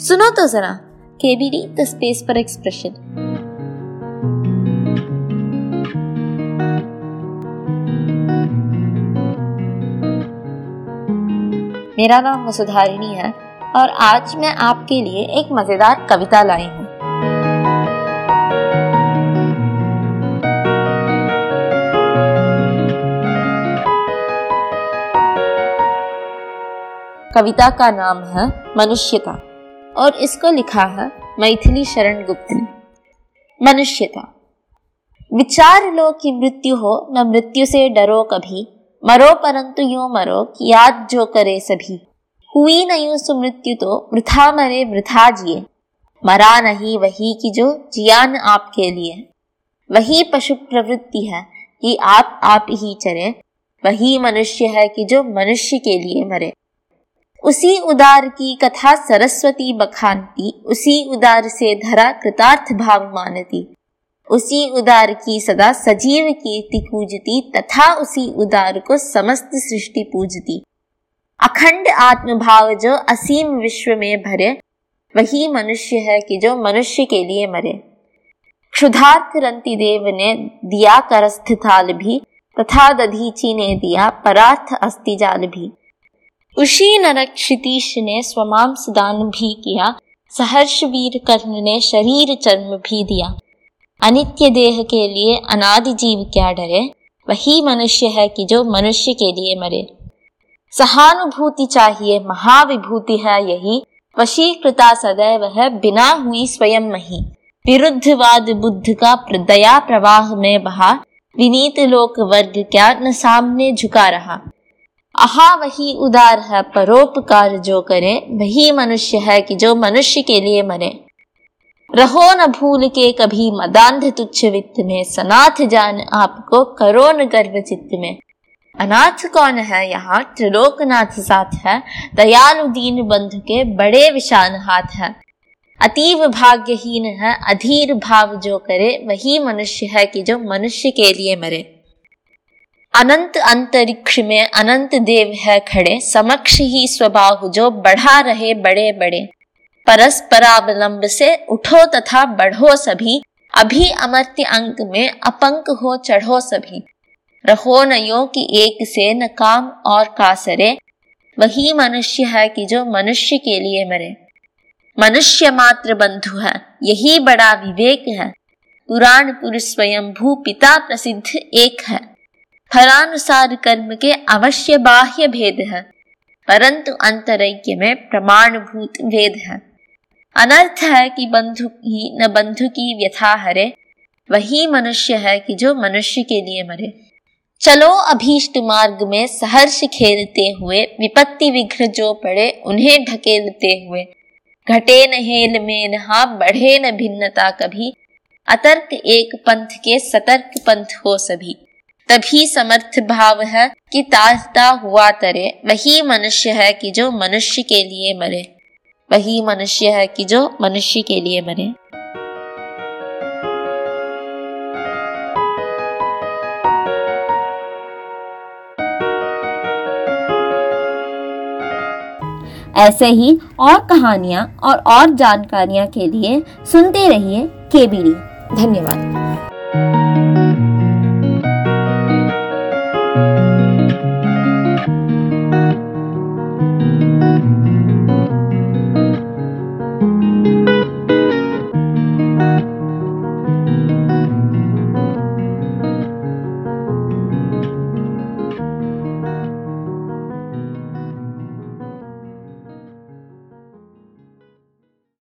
सुनो तो जरा KBD the space for expression मेरा नाम वसुधारिणी है और आज मैं आपके लिए एक मज़ेदार कविता लाई हूँ। कविता का नाम है मनुष्यता। और इसको लिखा है मैथिली शरण गुप्त। ने मनुष्यता विचार लो कि मृत्यु हो, न मृत्यु से डरो कभी। मरो परंतु यूँ मरो कि याद जो करे सभी। हुई न यूँ सुमृत्यु तो वृथा मरे वृथा जिए। मरा नहीं वही की जो जियान आपके लिए। वही पशु प्रवृत्ति है कि आप आप ही चरे। वही मनुष्य है कि जो मनुष्य के लिए मरे। उसी उदार की कथा सरस्वती बखानती, उसी उदार से धरा कृतार्थ भाव मानती। उसी उदार की सदा सजीव कीर्ति पूजती, तथा उसी उदार को समस्त सृष्टि पूजती। अखंड आत्मभाव जो असीम विश्व में भरे, वही मनुष्य है कि जो मनुष्य के लिए मरे। क्षुधार्थ रंति देव ने दिया करस्थ थाल भी, तथा दधीची ने दिया परार्थ अस्ति जाल भी। उसी नरक क्षितीश ने स्वमांस दान भी किया सहर्ष वीर कर्ण ने शरीर चर्म भी दिया अनित्य देह के लिए अनादि जीव क्या डरे वही मनुष्य है कि जो मनुष्य के लिए मरे। सहानुभूति चाहिए, महाविभूति है यही, वशीकृता सदैव है, बिना हुई स्वयं मही। विरुद्धवाद बुद्ध का दया प्रवाह में बहा, विनीत लोक वर्ग क्या न सामने झुका रहा। आहा वही उदार है, परोपकार जो करे, वही मनुष्य है कि जो मनुष्य के लिए मरे। रहो न भूल के कभी मदांध तुच्छ वित्त में, सनाथ जान आपको करो न गर्व चित्त में। अनाथ कौन है यहाँ? त्रिलोकनाथ साथ है दयालु दीन बंधु के बड़े विशाल हाथ है। अतीव भाग्यहीन है, अधीर भाव जो करे, वही मनुष्य है कि जो मनुष्य के लिए मरे। अनंत अंतरिक्ष में अनंत देव है खड़े, समक्ष ही स्वभाव जो बढ़ा रहे बड़े बड़े। परस्परावलंब से उठो तथा बढ़ो सभी, अभी अमर्त्य अंक में अपंक हो चढ़ो सभी। रहो न की एक से न काम और कासरे, वही मनुष्य है कि जो मनुष्य के लिए मरे। मनुष्य मात्र बंधु है, यही बड़ा विवेक है। पुराण पुरुष स्वयं भू पिता प्रसिद्ध एक है। फलानुसार कर्म के अवश्य बाह्य भेद है परंतु अंतरज्ञ में प्रमाणभूत भेद। है अनर्थ है कि बंधु ही न बंधु की व्यथा हरे वही मनुष्य है कि जो मनुष्य के लिए मरे। चलो अभीष्ट मार्ग में सहर्ष खेलते हुए, विपत्ति विघ्न जो पड़े उन्हें ढकेलते हुए। घटे न हेल में नहा बढ़े न भिन्नता कभी, अतर्क एक पंथ के सतर्क पंथ हो सभी। तभी समर्थ भाव है कि ताजता हुआ तरे। वही मनुष्य है कि जो मनुष्य के लिए मरे। वही मनुष्य है कि जो मनुष्य के लिए मरे। ऐसे ही और कहानियाँ और और जानकारियाँ के लिए सुनते रहिए केबीडी धन्यवाद।